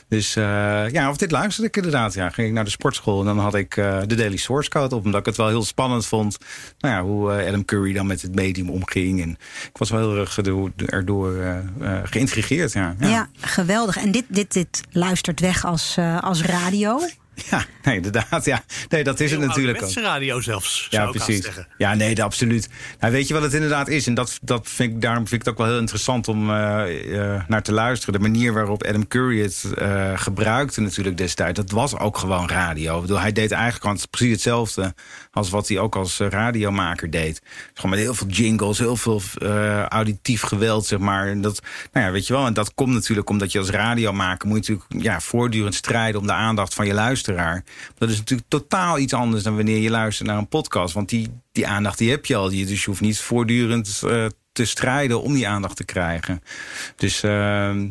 Dus ja, of dit luisterde ik inderdaad. Ja, ging ik naar de sportschool en dan had ik de daily source code op. Omdat ik het wel heel spannend vond. Nou ja, hoe Curry dan met het medium omging. En ik was wel heel erg erdoor, uh, geïntrigeerd. Ja. Ja. ja. geweldig. En dit, dit, dit luistert weg als, uh, als radio. Ja, nee, inderdaad. Ja. Nee, dat is Heel het natuurlijk ook. radio zelfs. Ja, zou ik precies. zeggen. Ja, nee, dat, absoluut. Nou, weet je wat het inderdaad is? En dat, dat vind ik, daarom vind ik het ook wel heel interessant om uh, uh, naar te luisteren. De manier waarop Adam Curry het uh, gebruikte natuurlijk destijds. Dat was ook gewoon radio. Ik bedoel, hij deed eigenlijk precies hetzelfde als wat hij ook als radiomaker deed. Gewoon met heel veel jingles, heel veel auditief geweld, zeg maar. En dat, nou ja, weet je wel. En dat komt natuurlijk omdat je als radiomaker moet je natuurlijk ja, voortdurend strijden om de aandacht van je luisteraar. Dat is natuurlijk totaal iets anders dan wanneer je luistert naar een podcast. Want die, die aandacht die heb je al. Dus je hoeft niet voortdurend uh, te strijden om die aandacht te krijgen. Dus uh,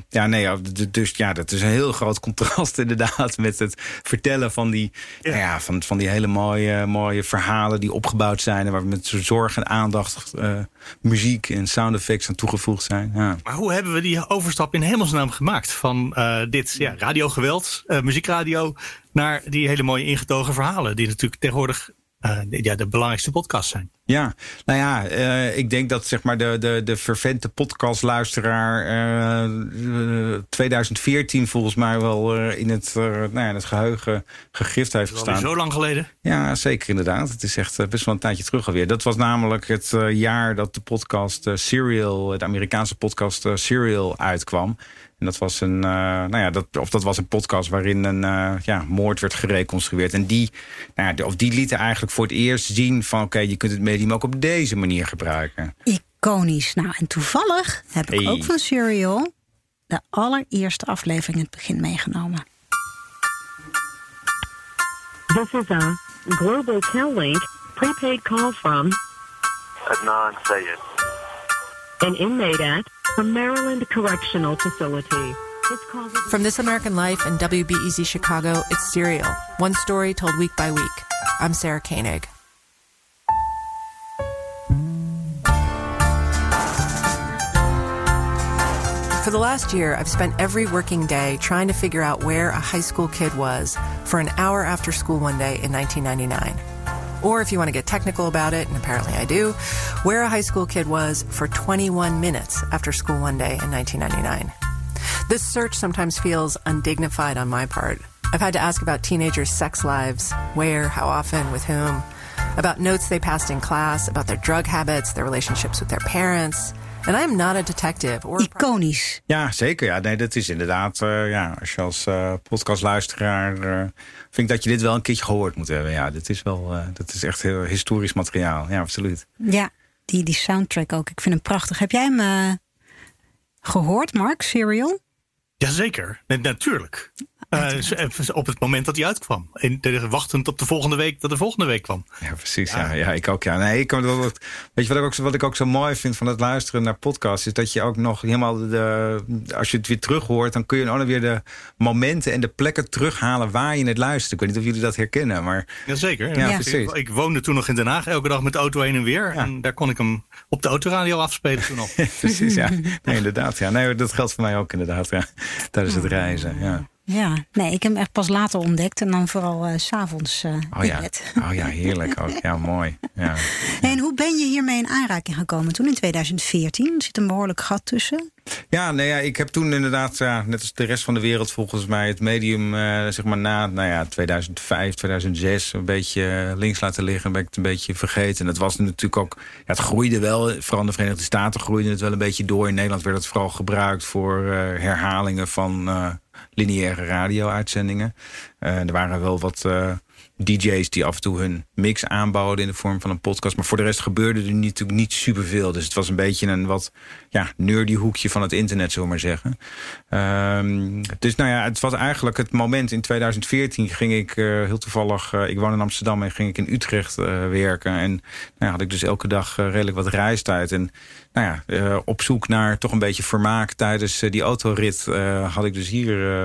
ja, nee, dus ja, dat is een heel groot contrast inderdaad met het vertellen van die, ja. Nou ja, van, van die hele mooie, mooie verhalen die opgebouwd zijn en waar met zorg en aandacht uh, muziek en sound effects aan toegevoegd zijn. Ja. Maar hoe hebben we die overstap in hemelsnaam gemaakt van uh, dit ja, radiogeweld, muziekradio, naar die hele mooie ingetogen verhalen die natuurlijk tegenwoordig ja, de belangrijkste podcast zijn. Ja, nou ja, uh, ik denk dat zeg maar de, de, de fervente podcastluisteraar uh, 2014 volgens mij wel in, het, nou ja, in het geheugen gegrift heeft gestaan. zo lang geleden? Ja, zeker inderdaad. Het is echt best wel een tijdje terug alweer. Dat was namelijk het jaar dat de podcast Serial, de Amerikaanse podcast Serial uitkwam. En dat was een, uh, nou ja, dat, of dat was een podcast waarin een uh, ja, moord werd gereconstrueerd. En die, nou ja, of die lieten eigenlijk voor het eerst zien van oké, okay, je kunt het medium ook op deze manier gebruiken. Iconisch. Nou, en toevallig heb ik Hey. ook van Serial de allereerste aflevering in het begin meegenomen. This is a Global Cal-Link prepaid call from Adnan Sayed. An inmate at a Maryland Correctional Facility. This call From This American Life and WBEZ Chicago, it's Serial, one story told week by week. I'm Sarah Koenig. For the last year, I've spent every working day trying to figure out where a high school kid was for an hour after school one day in 1999. Or if you want to get technical about it, and apparently I do, where a high school kid was for 21 minutes after school one day in 1999. This search sometimes feels undignified on my part. I've had to ask about teenagers' sex lives, where, how often, with whom, about notes they passed in class, about their drug habits, their relationships with their parents. And I am not a detective or a Iconisch. Ja, zeker. Ja, nee, dat is inderdaad, uh, ja, als je als uh, podcastluisteraar uh, vind ik dat je dit wel een keertje gehoord moet hebben. Ja, dit is wel, dat is echt heel historisch materiaal. Ja, absoluut. Ja, die, die soundtrack ook. Ik vind hem prachtig. Heb jij hem gehoord, Mark? Serial? Jazeker, natuurlijk. Uh, op het moment dat hij uitkwam. En wachtend op de volgende week dat de volgende week kwam. Ja, precies. Ja, ja, ja ik ook. Ja. Nee, ik, weet je wat ik, ook, wat ik ook zo mooi vind van het luisteren naar podcasts... is dat je ook nog helemaal... De, als je het weer terug hoort... dan kun je ook nog weer de momenten en de plekken terughalen... waar je het luistert. Ik weet niet of jullie dat herkennen, maar... Jazeker. Ja, ja. precies. Ik, ik, woonde toen nog in Den Haag. Elke dag met de auto heen en weer. Ja. En daar kon ik hem op de autoradio afspelen toen al. precies, ja. Nee, inderdaad. Ja. Nee, dat geldt voor mij ook inderdaad. Ja. Tijdens het reizen, ja. Ja, nee, ik heb hem echt pas later ontdekt. En dan vooral eh, s s'avonds uh, oh, ja. oh ja, heerlijk ook. Ja, mooi. Ja. En hoe ben je hiermee in aanraking gekomen toen in 2014? Er zit een behoorlijk gat tussen. Ja, nee, ja, ik heb toen inderdaad, ja, net als de rest van de wereld volgens mij, het medium uh, zeg maar na nou ja, 2005, 2006 een beetje links laten liggen. Ben ik het een beetje vergeten. En het was natuurlijk ook, ja, het groeide wel, vooral in de Verenigde Staten groeide het wel een beetje door. In Nederland werd het vooral gebruikt voor uh, herhalingen van uh, lineaire radio-uitzendingen. er waren wel wat DJ's die af en toe hun mix aanboden in de vorm van een podcast. Maar voor de rest gebeurde er natuurlijk niet superveel. Dus het was een beetje een wat ja, nerdy hoekje van het internet, zullen we maar zeggen. Um, dus nou ja, het was eigenlijk het moment in 2014 ging ik uh, heel toevallig... Uh, ik woon in Amsterdam en ging ik in Utrecht uh, werken. En nou ja, had ik dus elke dag redelijk wat reistijd. En nou ja, op zoek naar toch een beetje vermaak tijdens die autorit... had ik dus hier,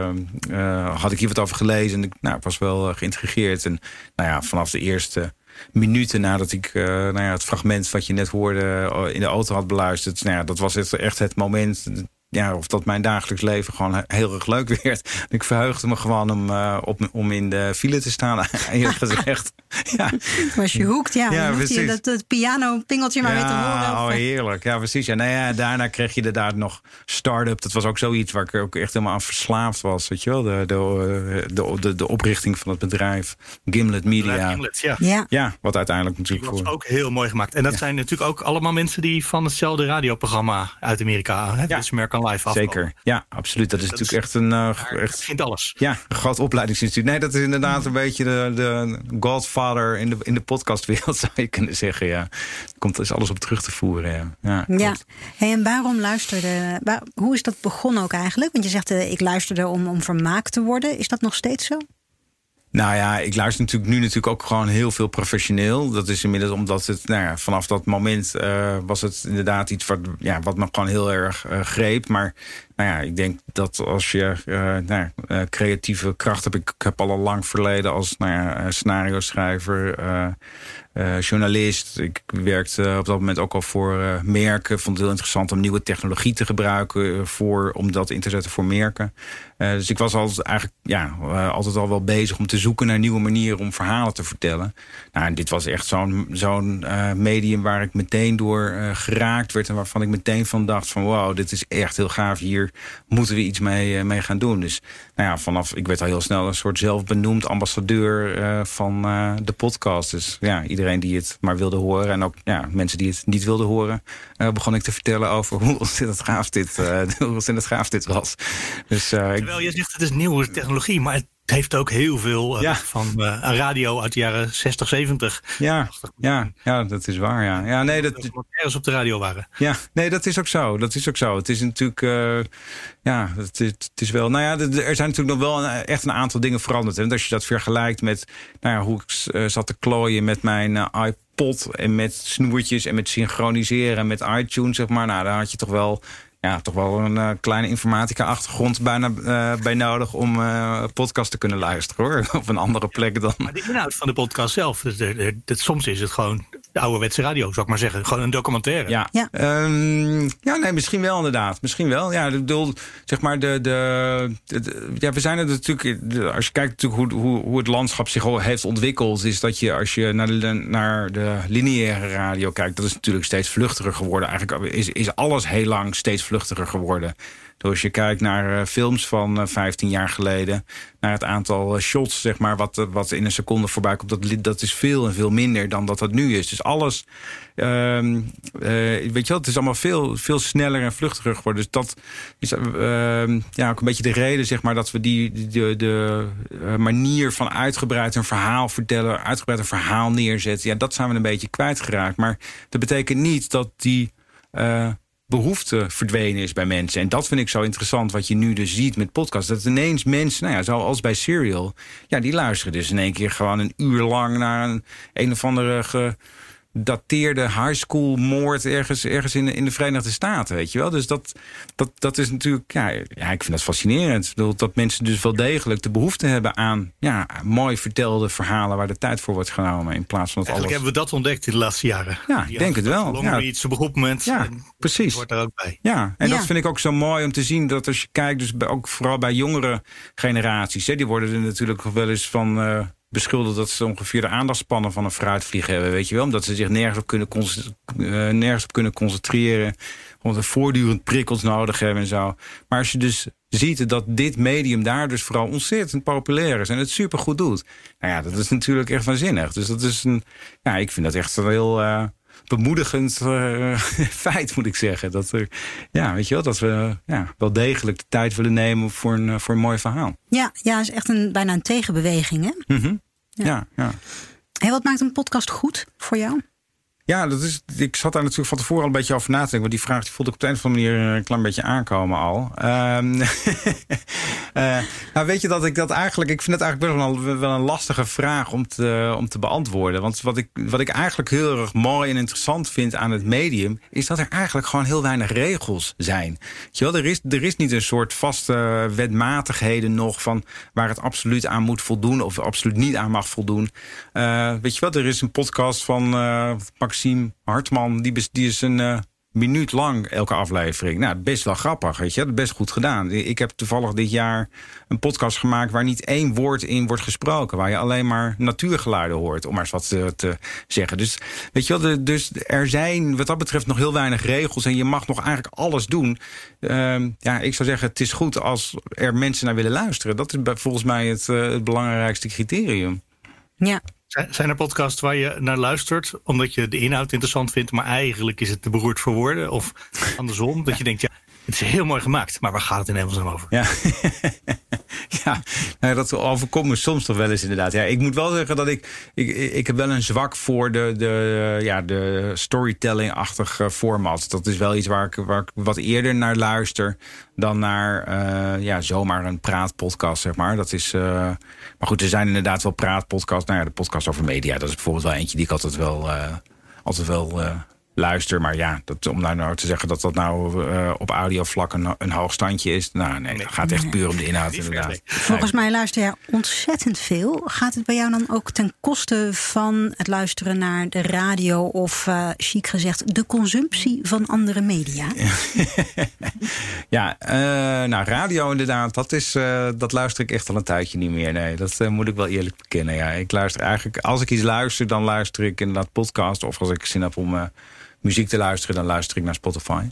had ik hier wat over gelezen. En ik nou, was wel geïntrigeerd. En nou ja, vanaf de eerste minuten nadat ik uh, nou ja, het fragment wat je net hoorde in de auto had beluisterd. Nou ja, dat was echt het moment ja, of dat mijn dagelijks leven gewoon heel erg leuk werd. Ik verheugde me gewoon om, uh, op, om in de file te staan, eerlijk gezegd. ja. Was je hoekt, ja. ja je dat, dat piano-pingeltje maar weer te horen. Oh, heerlijk. Ja, precies. Ja, nou ja, daarna kreeg je inderdaad nog start-up. Dat was ook zoiets waar ik ook echt helemaal aan verslaafd was. Weet je wel? De, de, de, de, de oprichting van het bedrijf. Gimlet Media. Gimlet, ja. ja. Ja, wat uiteindelijk natuurlijk voor... ook heel mooi gemaakt. En dat zijn natuurlijk ook allemaal mensen die van hetzelfde radioprogramma uit Amerika... Hè, ja. dus American Live. Zeker. Ja, absoluut. Dat is dat natuurlijk echt een... Uh, echt, vindt alles. Ja, een groot opleidingsinstituut. Nee, dat is inderdaad een beetje de, de godfather in de, in de podcastwereld, zou je kunnen zeggen. Ja. Komt is alles op terug te voeren. Ja, ja. ja. Hey, en waarom luisterde... Waar, hoe is dat begonnen ook eigenlijk? Want je zegt, uh, ik luisterde om, om vermaakt te worden. Is dat nog steeds zo? Nou ja, ik luister natuurlijk nu natuurlijk ook gewoon heel veel professioneel. Dat is inmiddels omdat het, nou ja, vanaf dat moment uh, was het inderdaad iets wat, ja, wat me gewoon heel erg uh, greep. Maar nou ja, ik denk dat als je uh, nou, creatieve kracht hebt. Ik heb al lang verleden als nou ja, scenario schrijver. Uh, journalist. Ik werkte op dat moment ook al voor uh, merken. Vond het heel interessant om nieuwe technologie te gebruiken voor, om dat in te zetten voor merken. Dus ik was altijd, eigenlijk ja, altijd al wel bezig om te zoeken naar nieuwe manieren om verhalen te vertellen. Nou, dit was echt zo'n zo'n medium waar ik meteen door geraakt werd en waarvan ik meteen van dacht van wow, dit is echt heel gaaf. Hier moeten we iets mee, mee gaan doen. Dus nou ja, vanaf, ik werd al heel snel een soort zelfbenoemd ambassadeur van de podcast. Dus ja, iedereen iedereen die het maar wilde horen. En ook ja, mensen die het niet wilden horen. Uh, begon ik te vertellen over hoe ontzettend gaaf dit, uh, hoe ontzettend gaaf dit was. Dus, uh, Terwijl je zegt het is nieuwe technologie. Maar het heeft ook heel veel ja. van uh, radio uit de jaren 60, 70. Ja, ja, ja dat is waar. Ja, ja nee, dat ergens op de radio waren. Ja, nee, dat is ook zo. Dat is ook zo. Het is natuurlijk, uh, ja, het is, het is wel. Nou ja, er zijn natuurlijk nog wel een, echt een aantal dingen veranderd. En als je dat vergelijkt met, nou ja, hoe ik zat te klooien met mijn iPod en met snoertjes en met synchroniseren en met iTunes, zeg maar. Nou, daar had je toch wel ja, toch wel een uh, kleine informatica-achtergrond bijna uh, bij nodig om uh, podcast te kunnen luisteren hoor. Op een andere plek dan. Maar de inhoud van de podcast zelf, dus de, soms is het gewoon de ouderwetse radio, zou ik maar zeggen. Gewoon een documentaire. Ja, ja. Um, ja nee, misschien wel inderdaad. Misschien wel. Ja, ik bedoel, zeg maar, de, de, de, ja, we zijn er natuurlijk, als je kijkt natuurlijk hoe, hoe, hoe het landschap zich heeft ontwikkeld, is dat je als je naar de, naar de lineaire radio kijkt, dat is natuurlijk steeds vluchtiger geworden. Eigenlijk is, is alles heel lang steeds vluchtiger geworden. Dus als je kijkt naar uh, films van uh, eh, 15 jaar geleden, naar het aantal uh, shots, zeg maar, wat, wat in een seconde voorbij komt, dat, dat is veel en veel minder dan dat dat nu is. Dus alles, ehm, weet je wel, het is allemaal veel, veel sneller en vluchtiger geworden. Dus dat is ehm, ja, ook een beetje de reden, zeg maar, dat we die, de, de manier van uitgebreid een verhaal vertellen, uitgebreid een verhaal neerzetten, ja, dat zijn we een beetje kwijtgeraakt. Maar dat betekent niet dat die behoefte verdwenen is bij mensen. En dat vind ik zo interessant wat je nu dus ziet met podcasts. Dat ineens mensen, nou ja, zoals bij Serial... ja, die luisteren dus in één keer gewoon een uur lang... naar een, een of andere ge, gedateerde high school moord ergens, ergens in, in de Verenigde Staten, weet je wel. Dus dat, dat, dat is natuurlijk, ja, ja, ik vind dat fascinerend. Ik bedoel, dat mensen dus wel degelijk de behoefte hebben aan ja, mooi vertelde verhalen waar de tijd voor wordt genomen. In plaats van dat Eigenlijk alles. hebben we dat ontdekt in de laatste jaren. Ja, ik denk het wel. Long Ja. Reads, op een goed moment. Ja, en precies. daar ook bij. Ja, en Ja. dat vind ik ook zo mooi om te zien dat als je kijkt, dus bij, ook vooral bij jongere generaties, hè, die worden er natuurlijk wel eens van eh, beschuldigd dat ze ongeveer de aandachtspannen van een fruitvlieg hebben, weet je wel, omdat ze zich nergens op kunnen, eh, nergens op kunnen concentreren, omdat ze voortdurend prikkels nodig hebben en zo. Maar als je dus ziet dat dit medium daar dus vooral ontzettend populair is en het supergoed doet, nou ja, dat is natuurlijk echt waanzinnig. Dus dat is een, ja, ik vind dat echt een heel. eh, bemoedigend eh, feit, moet ik zeggen. Dat, er, ja, weet je wel, dat we ja, wel degelijk de tijd willen nemen voor een, eh, voor een mooi verhaal. Ja, ja, is echt een, bijna een tegenbeweging. Hè? Mhm. Ja, ja. Hey, wat maakt een podcast goed voor jou? Ja, dat is, ik zat daar natuurlijk van tevoren al een beetje over na te denken. Want die vraag die voelde ik op de een of andere manier een klein beetje aankomen al. Eh, nou, weet je dat ik dat eigenlijk... Ik vind het eigenlijk wel een, wel een lastige vraag om te, om te beantwoorden. Want wat ik, wat ik eigenlijk heel erg mooi en interessant vind aan het medium... is dat er eigenlijk gewoon heel weinig regels zijn. Weet je wel, er, is, er is niet een soort vaste wetmatigheden nog... van waar het absoluut aan moet voldoen of absoluut niet aan mag voldoen. Eh, weet je wel, er is een podcast van eh, Maxime Hartman... die, die is een... eh, minuut lang elke aflevering. Nou, best wel grappig, weet je. Dat best goed gedaan. Ik heb toevallig dit jaar een podcast gemaakt... waar niet één woord in wordt gesproken. Waar je alleen maar natuurgeluiden hoort, om maar eens wat te, te zeggen. Dus, weet je wel, dus er zijn wat dat betreft nog heel weinig regels... en je mag nog eigenlijk alles doen. Ehm, ja, ik zou zeggen, het is goed als er mensen naar willen luisteren. Dat is volgens mij het, eh, het belangrijkste criterium. Ja, Zijn- er podcasts waar je naar luistert omdat je de inhoud interessant vindt, maar eigenlijk is het te beroerd voor woorden? Of andersom, dat je denkt, ja, het is heel mooi gemaakt, maar waar gaat het in hemelsnaam over? Ja, ja nou, dat overkomt me soms toch wel eens inderdaad. Ja, ik moet wel zeggen dat ik, ik, ik heb wel een zwak voor de, de, ja, de storytelling-achtige format. Dat is wel iets waar ik, waar ik wat eerder naar luister dan naar eh, ja, zomaar een praatpodcast, zeg maar. Dat is, eh, maar goed, er zijn inderdaad wel praatpodcasts. Nou ja, de podcast over media, dat is bijvoorbeeld wel eentje die ik altijd wel, eh, altijd wel eh, luister. Maar ja, dat, om nou, nou te zeggen dat dat nou eh, op audiovlak een, een hoog standje is. Nou nee, het gaat echt puur om de inhoud inderdaad. volgens mij luister jij ontzettend veel. Gaat het bij jou dan ook ten koste van het luisteren naar de radio... of, eh chic gezegd, de consumptie van andere media? Ja, eh, nou radio inderdaad, dat, is, dat luister ik echt al een tijdje niet meer. Nee, dat moet ik wel eerlijk bekennen. Ja. Ik luister eigenlijk, als ik iets luister, dan luister ik inderdaad podcast. Of als ik zin heb om muziek te luisteren, dan luister ik naar Spotify.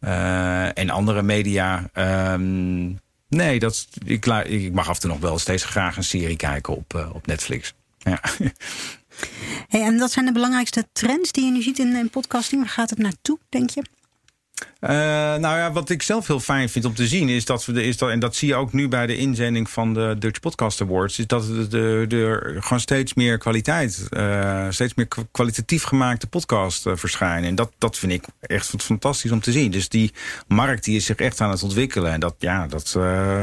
Eh, en andere media. ehm, nee, dat, ik, ik mag af en toe nog wel steeds graag een serie kijken op, eh, op Netflix. Ja. En wat zijn de belangrijkste trends die je nu ziet in, in podcasting? Waar gaat het naartoe, denk je? Eh, nou ja, wat ik zelf heel fijn vind om te zien is dat we de, is dat, en dat zie je ook nu bij de inzending van de Dutch Podcast Awards, is dat er gewoon steeds meer kwaliteit, eh, steeds meer kwa- kwalitatief gemaakte podcasts eh, verschijnen. En dat, dat vind ik echt fantastisch om te zien. Dus die markt die is zich echt aan het ontwikkelen. En dat, ja, dat,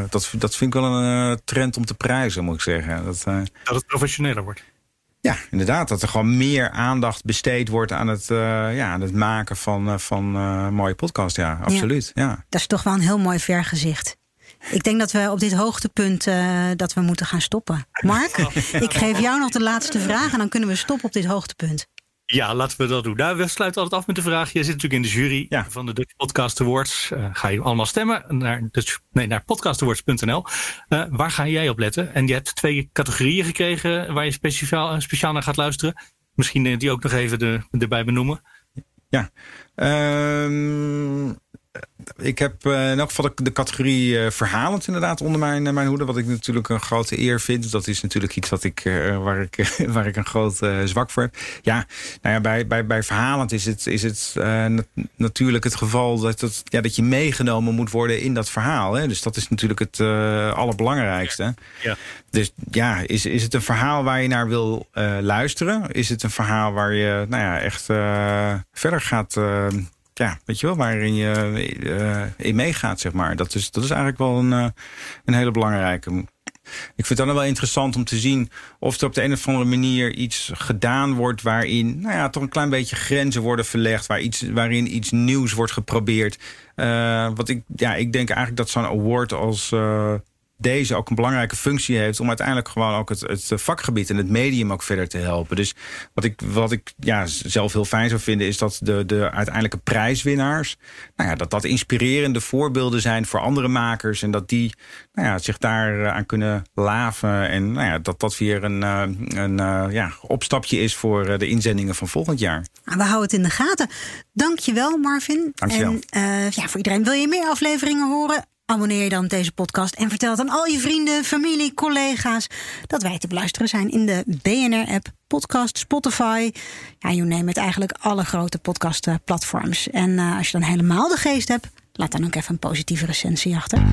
dat, dat vind ik wel een trend om te prijzen, moet ik zeggen. Dat, Dat het professioneler wordt. Ja, inderdaad. Dat er gewoon meer aandacht besteed wordt aan het, eh, ja, aan het maken van, eh, van eh, mooie podcast. Ja, absoluut. Ja. Dat is toch wel een heel mooi vergezicht. Ik denk dat we op dit hoogtepunt eh, dat we moeten gaan stoppen. Mark, ik geef jou nog de laatste vraag en dan kunnen we stoppen op dit hoogtepunt. Ja, laten we dat doen. Nou, we sluiten altijd af met de vraag. Je zit natuurlijk in de jury Ja. van de Dutch Podcast Awards. Eh, ga je allemaal stemmen naar, Dutch, nee, naar podcastawards.nl. Eh, waar ga jij op letten? En je hebt twee categorieën gekregen waar je speciaal, eh, speciaal naar gaat luisteren. Misschien die ook nog even de, erbij benoemen. Ja. Ehm, ik heb eh, in elk geval de, de categorie eh, verhalend inderdaad onder mijn, eh, mijn hoede. Wat ik natuurlijk een grote eer vind. Dat is natuurlijk iets wat ik, waar, ik, waar ik een groot zwak voor heb. Ja, nou ja, bij, bij, bij verhalend is het, is het nat- natuurlijk het geval dat, het, ja, dat je meegenomen moet worden in dat verhaal. Hè? Dus dat is natuurlijk het allerbelangrijkste. Ja. Dus ja, is, is het een verhaal waar je naar wil luisteren? Is het een verhaal waar je nou ja, echt verder gaat... eh, ja, weet je wel, waarin je eh, in meegaat, zeg maar. Dat is, dat is eigenlijk wel een, eh, een hele belangrijke. Ik vind het dan wel interessant om te zien of er op de een of andere manier iets gedaan wordt waarin nou ja, toch een klein beetje grenzen worden verlegd, waar iets, waarin iets nieuws wordt geprobeerd. Uh, wat ik, ja, ik denk eigenlijk dat zo'n award als deze ook een belangrijke functie heeft om uiteindelijk gewoon ook het, het vakgebied en het medium ook verder te helpen. Dus wat ik, wat ik ja, zelf heel fijn zou vinden, is dat de, de uiteindelijke prijswinnaars, nou ja, dat dat inspirerende voorbeelden zijn voor andere makers en dat die nou ja, zich daar aan kunnen laven en nou ja, dat dat weer een, een ja, opstapje is voor de inzendingen van volgend jaar. We houden het in de gaten. Dankjewel Marvin. Dankjewel. En uh, ja, voor iedereen wil je meer afleveringen horen? Abonneer je dan op deze podcast en vertel het aan al je vrienden, familie, collega's dat wij te beluisteren zijn in de BNR-app, podcast, Spotify. Ja, je neemt het eigenlijk alle grote podcastplatforms. En uh, als je dan helemaal de geest hebt, laat dan ook even een positieve recensie achter.